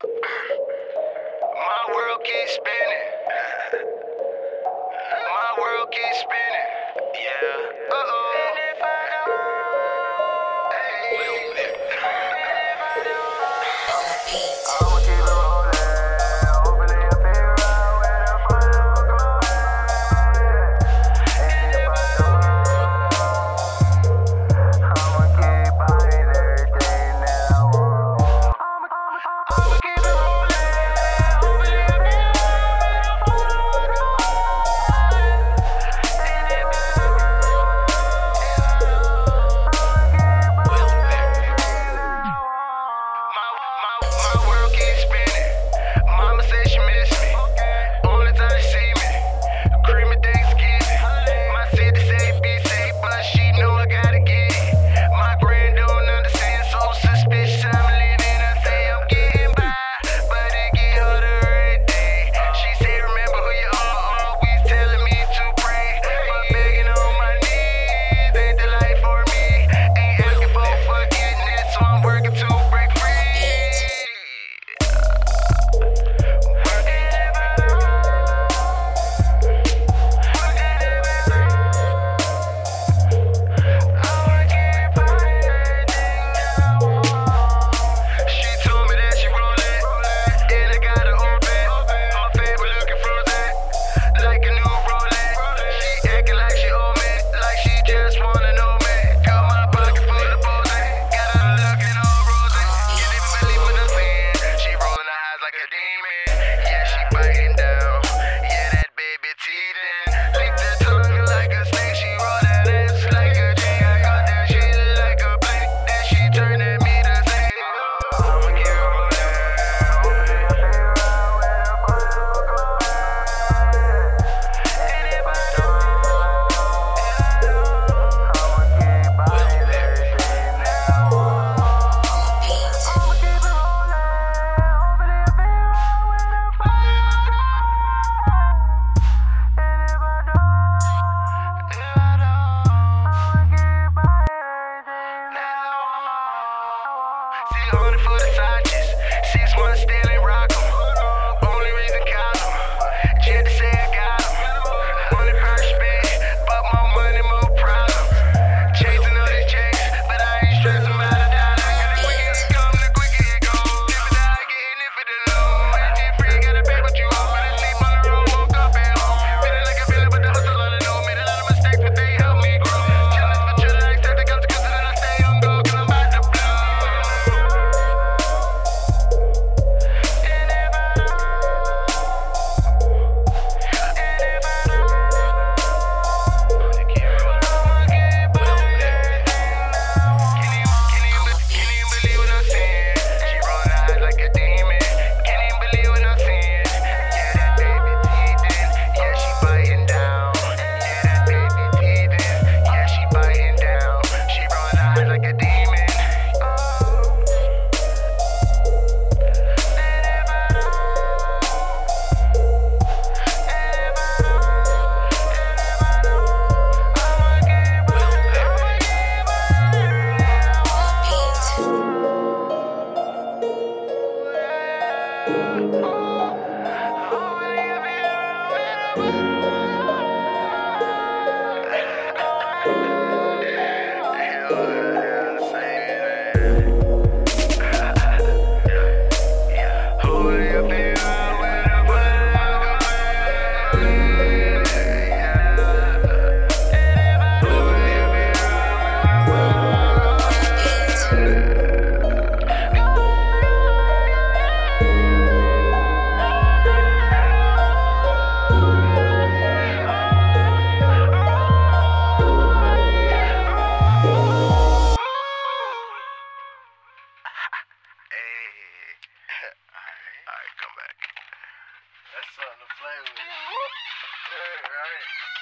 My world keeps spinning. My world keeps spinning. Yeah. Uh-oh. for the Six months still. the flag. Hey, all right.